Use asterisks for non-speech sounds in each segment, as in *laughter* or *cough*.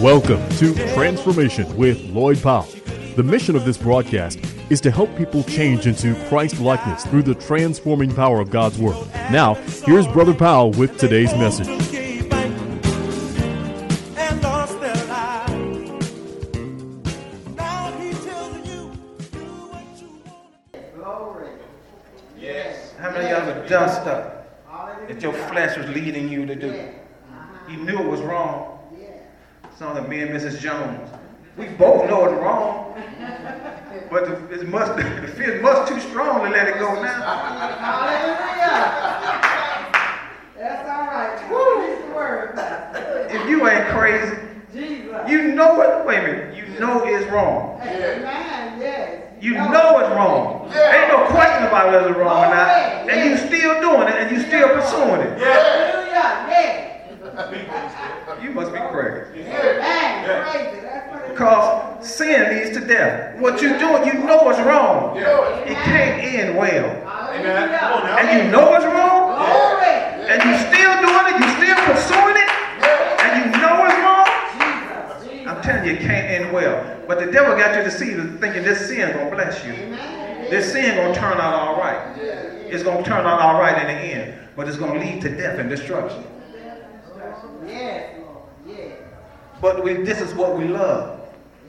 Welcome to Transformation with Lloyd Powell. The mission of this broadcast is to help people change into Christ likeness through the transforming power of God's Word. Now, here's Brother Powell with today's message. Yes. How many of y'all have done stuff that your flesh was leading you to do? You knew it was wrong. Some of me and Mrs. Jones. We both know it's wrong. But the, it's much, *laughs* the feel's much too strong to let it go now. Hallelujah. That's all right. Woo. the word. If you ain't crazy, Jesus. you know it. Wait a minute. You know it's wrong. Amen. Yes. You know it's wrong. Ain't no question about whether it's wrong or not. And you still doing it and you still pursuing it. Hallelujah. Yes. *laughs* You must be crazy. Amen. Crazy. That's what it is. Because sin leads to death. What you're doing, you know it's wrong. It can't end well. And you know it's wrong, and you still doing it, you still pursuing it, and you know it's wrong. Jesus. Jesus. I'm telling you, it can't end well. But the devil got you deceived thinking this sin gonna bless you. This sin gonna turn out all right. It's gonna turn out all right in the end, but it's gonna lead to death and destruction. Yes, Lord. Yes. But we, this is what we love.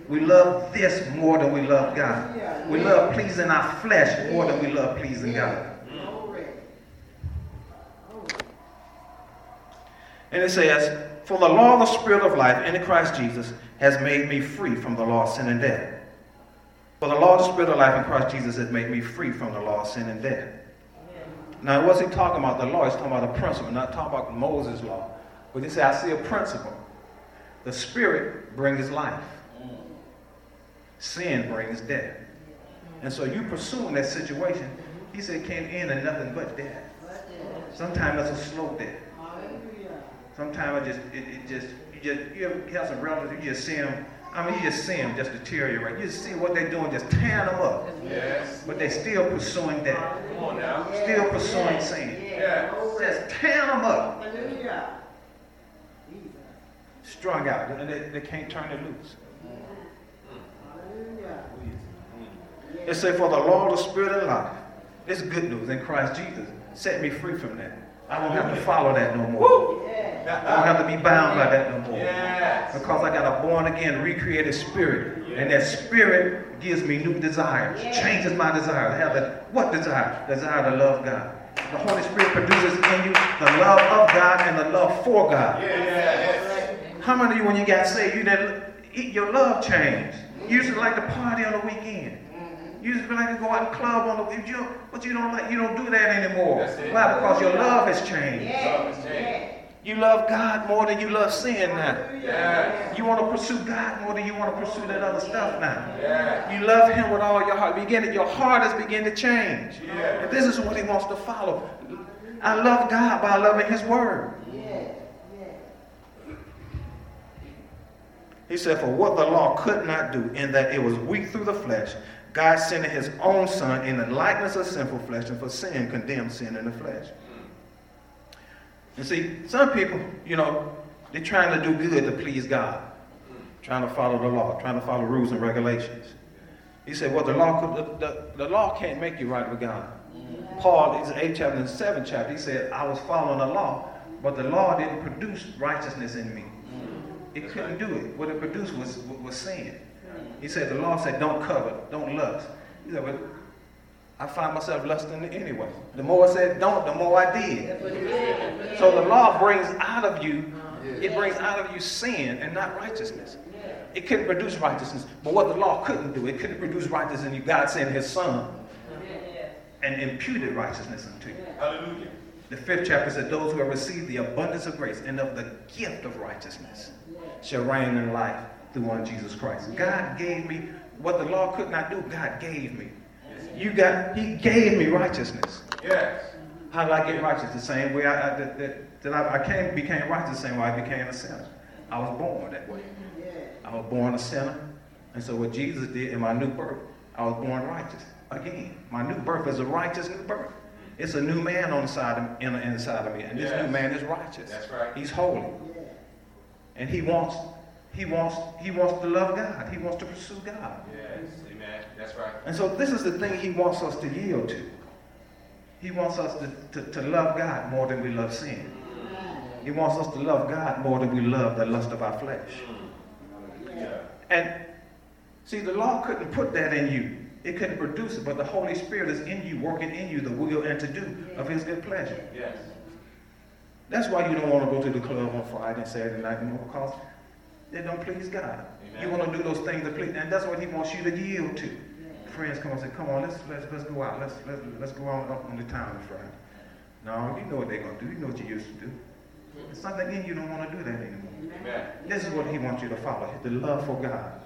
We love this more than we love God. We love pleasing our flesh more than we love pleasing God. And it says, For the law of the Spirit of life in Christ Jesus has made me free from the law of sin and death. For the law of the Spirit of life in Christ Jesus has made me free from the law of sin and death. Now, what's he talking about? The law. He's talking about a principle, not talking about Moses' law. But he said, I see a principle. The Spirit brings life. Sin brings death. And so you pursuing that situation, he said, can't end in nothing but death. Sometimes it's a slow death. Sometimes it just, it, it just, you just, you ever have some relatives, you just see them, I mean, you just see them just deteriorate. You just see what they're doing, just tearing them up. Yes. But they're still pursuing death, Come on now. still pursuing sin. Yeah. Just tearing them up, Hallelujah. Strung out, and they, they can't turn it loose. It said, for the law of the spirit of life, it's good news in Christ Jesus, set me free from that. I don't have to follow that no more. I don't have to be bound by that no more. Yes. Because I got a born again, recreated spirit. And that spirit gives me new desires, changes my desire. I have that what desire? Desire to love God. The Holy Spirit produces in you the love of God and the love for God. Yes. How many of you, when you got saved, you didn't your love changed? You used to like to party on the weekend. Mm-hmm. You used to like to go out and club on the weekend, you, but you don't like you don't do that anymore. Why? Because your love has changed. Yes. Love is Yes. You love God more than you love sin now. Yes. You want to pursue God more than you want to pursue that other stuff now. Yes. You love Him with all your heart. Begin, your heart is beginning to change. Yeah. And this is what He wants to follow. I love God by loving His Word. He said, For what the law could not do, in that it was weak through the flesh, God sent His own Son in the likeness of sinful flesh, and for sin condemned sin in the flesh. And see, some people, you know, they're trying to do good to please God, trying to follow the law, trying to follow rules and regulations. He said, Well, the law, could, the, the, the law can't make you right with God. Paul, is 8 chapter and 7 chapter, he said, I was following the law, but the law didn't produce righteousness in me. It couldn't do it. What it produced was, was sin. He said, the law said, don't covet, don't lust. He said, but I find myself lusting anyway. The more I said don't, the more I did. So the law brings out of you, it brings out of you sin and not righteousness. It couldn't produce righteousness. But what the law couldn't do, it couldn't produce righteousness in you. God sent his son and imputed righteousness unto you. Hallelujah. The fifth chapter said, Those who have received the abundance of grace and of the gift of righteousness shall reign in life through one Jesus Christ. God gave me what the law could not do, God gave me. You got, He gave me righteousness. Yes. How did I get righteous? The same way I, I that, that, that I, I came, became righteous, the same way I became a sinner. I was born that way. I was born a sinner. And so what Jesus did in my new birth, I was born righteous. Again, my new birth is a righteous new birth. It's a new man on the side of, in, inside of me. And this Yes. new man is righteous. That's right. He's holy. And he wants he wants, he wants to love God. He wants to pursue God. Yes. Amen. That's right. And so this is the thing he wants us to yield to. He wants us to, to, to love God more than we love sin. He wants us to love God more than we love the lust of our flesh. Mm. Yeah. And see, the law couldn't put that in you. It couldn't produce it, but the Holy Spirit is in you, working in you the will and to do of his good pleasure. Yes. That's why you don't want to go to the club on Friday and Saturday night anymore, because they don't please God. Amen. You want to do those things to please, and that's what he wants you to yield to. Friends come and say, come on, let's let's let's go out. Let's let's let's go out on the town on Friday. No, you know what they're gonna do. You know what you used to do. There's something in you don't want to do that anymore. Amen. This is what he wants you to follow: the love for God,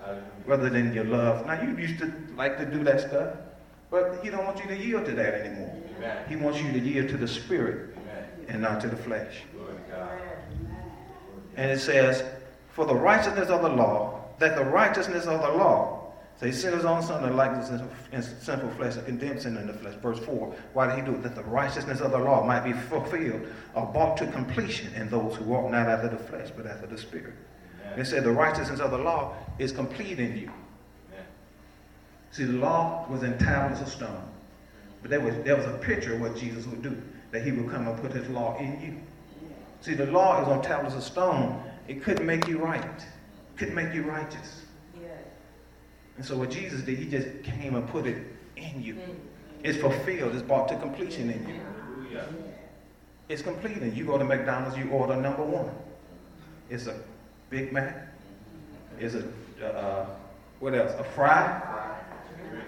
rather than your love. Now you used to like to do that stuff, but he don't want you to yield to that anymore. Amen. He wants you to yield to the Spirit Amen. and not to the flesh. Glory to God. And it says, For the righteousness of the law, that the righteousness of the law, so he sent his own son to likeness in sinful flesh and condemned sin in the flesh. Verse 4. Why did he do it? That the righteousness of the law might be fulfilled or brought to completion in those who walk not after the flesh, but after the Spirit. And it said the righteousness of the law is complete in you. Amen. See, the law was in tablets of stone. But there was, there was a picture of what Jesus would do, that he would come and put his law in you. See, the law is on tablets of stone. It couldn't make you right, couldn't make you righteous. And so what Jesus did, he just came and put it in you. It's fulfilled, it's brought to completion in you. It's complete. And you go to McDonald's, you order number one. It's a Big Mac. It's a, uh, what else? A fry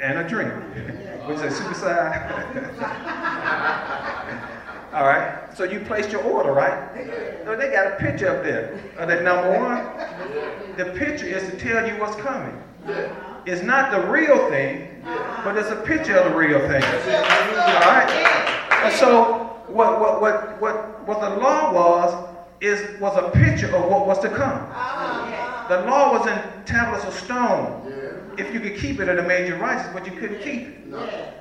and a drink. *laughs* Which is suicide. *laughs* All right. So you placed your order, right? So they got a picture up there of that number one. The picture is to tell you what's coming. It's not the real thing, but it's a picture of the real thing. All right. And so what what what what what the law was is was a picture of what was to come. The law was in tablets of stone. If you could keep it, it'd have made you righteous, but you couldn't keep it.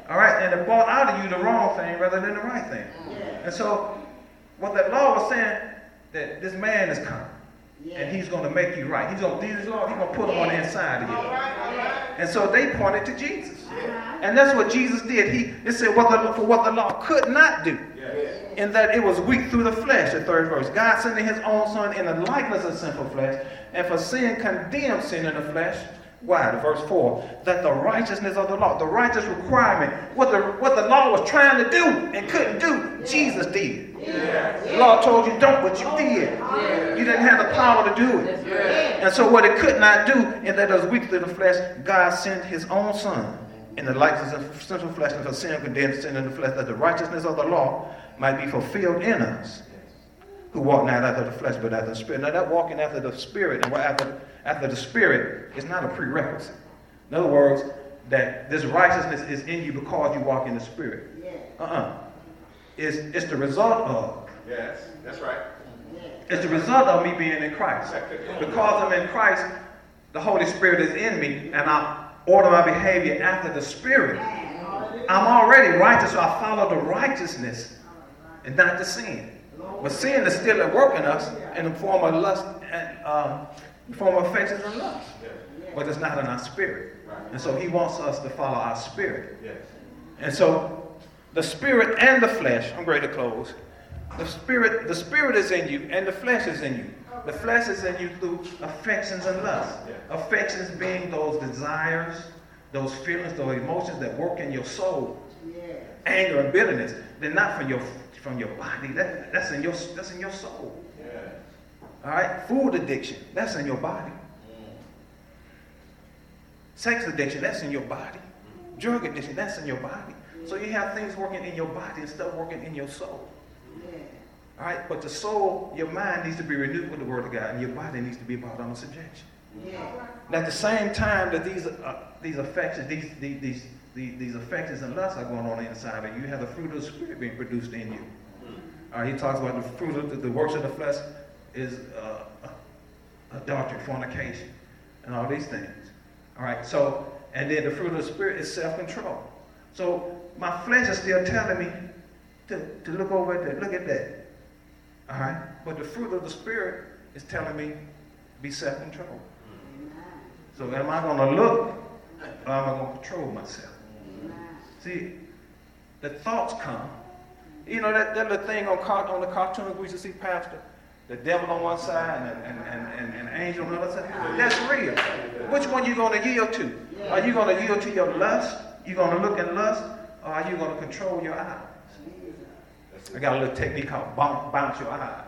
All right, and it brought out of you the wrong thing rather than the right thing. And so, what that law was saying that this man is coming, and he's going to make you right. He's going to these laws. He's going to put them on the inside of you. And so they pointed to Jesus, and that's what Jesus did. He it said what the, for what the law could not do in that it was weak through the flesh, the third verse. God sending his own son in the likeness of sinful flesh, and for sin condemned sin in the flesh. Why? The verse 4. That the righteousness of the law, the righteous requirement, what the, what the law was trying to do and couldn't do, Jesus did. The law told you don't, but you did. You didn't have the power to do it. And so what it could not do, in that was weak the flesh, God sent his own son in the likeness of sinful flesh, and for sin condemned sin in the flesh, that the righteousness of the law might be fulfilled in us, who walk not after the flesh, but after the spirit. Now that walking after the spirit and after, after the spirit is not a prerequisite. In other words, that this righteousness is in you because you walk in the spirit. Uh-uh. It's, it's the result of Yes. That's right. it's the result of me being in Christ. Because I'm in Christ, the Holy Spirit is in me, and I order my behavior after the Spirit. I'm already righteous, so I follow the righteousness and not the sin. But sin is still at work in us in the form of lust and um, form of affections and lust. But it's not in our spirit. And so he wants us to follow our spirit. And so the spirit and the flesh, I'm ready to close. The spirit, the spirit is in you and the flesh is in you. The flesh is in you through affections and lust. Affections being those desires, those feelings, those emotions that work in your soul. Yeah. Anger and bitterness. They're not from your from your body. That, that's in your that's in your soul. Yes. All right? Food addiction, that's in your body. Mm. Sex addiction, that's in your body. Drug addiction, that's in your body. So you have things working in your body and stuff working in your soul. All right? But the soul, your mind needs to be renewed with the word of God, and your body needs to be brought under subjection. And at the same time that these uh, these affections, these these these these, affections and lusts are going on inside of you, you have the fruit of the spirit being produced in you. All right, he talks about the fruit of the, the works of the flesh is uh, adultery, fornication, and all these things. All right, so and then the fruit of the spirit is self-control. So my flesh is still telling me to, to look over that, look at that. All right, but the fruit of the spirit is telling me be self-control. So am I going to look or am I going to control myself? See, the thoughts come. You know that, that little thing on, on the cartoon we used to see, Pastor? The devil on one side and, and, and, and, and angel on the other side. That's real. Which one you going to yield to? Are you going to yield to your lust? You going to look at lust? Are you going to control your eyes? I got a little technique called bounce, bounce your eyes.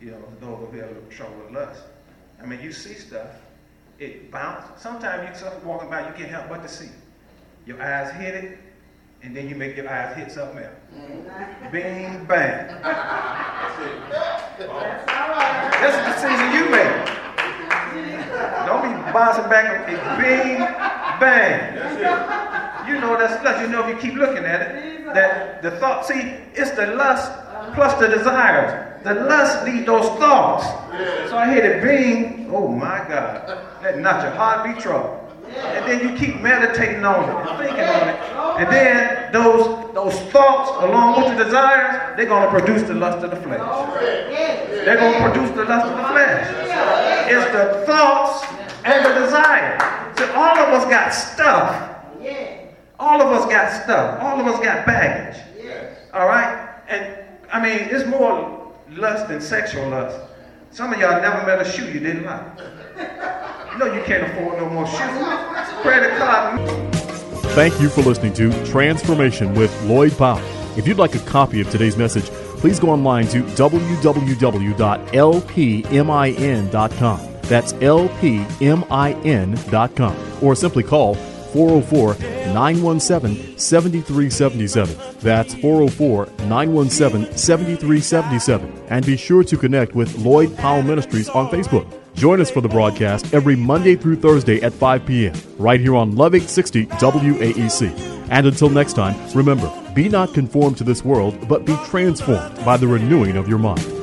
You know, those who have a little trouble with lust. I mean, you see stuff, it bounces. Sometimes you're walking by, you can't help but to see. Your eyes hit it, and then you make your eyes hit something else. Bing, bang. That's it. That's the decision you make. Don't be bouncing back and bing, bang. You know that's lust. You know if you keep looking at it, that the thought, see, it's the lust plus the desires. The lust leads those thoughts. So I hear it bing, oh my God. That knocks your heart be trouble. And then you keep meditating on it and thinking on it. And then those, those thoughts, along with the desires, they're going to produce the lust of the flesh. They're going to produce the lust of the flesh. It's the thoughts and the desire. So all of us got stuff. All of us got stuff. All of us got baggage. All right? And I mean, it's more lust than sexual lust. Some of y'all never met a shoe you didn't like. No, you can't afford no more shoes. Credit card. Thank you for listening to Transformation with Lloyd Powell. If you'd like a copy of today's message, please go online to www.lpmin.com. That's lpmin.com. Or simply call 404 917 7377. That's 404 917 7377. And be sure to connect with Lloyd Powell Ministries on Facebook. Join us for the broadcast every Monday through Thursday at 5 p.m. right here on Love 860 WAEC. And until next time, remember, be not conformed to this world, but be transformed by the renewing of your mind.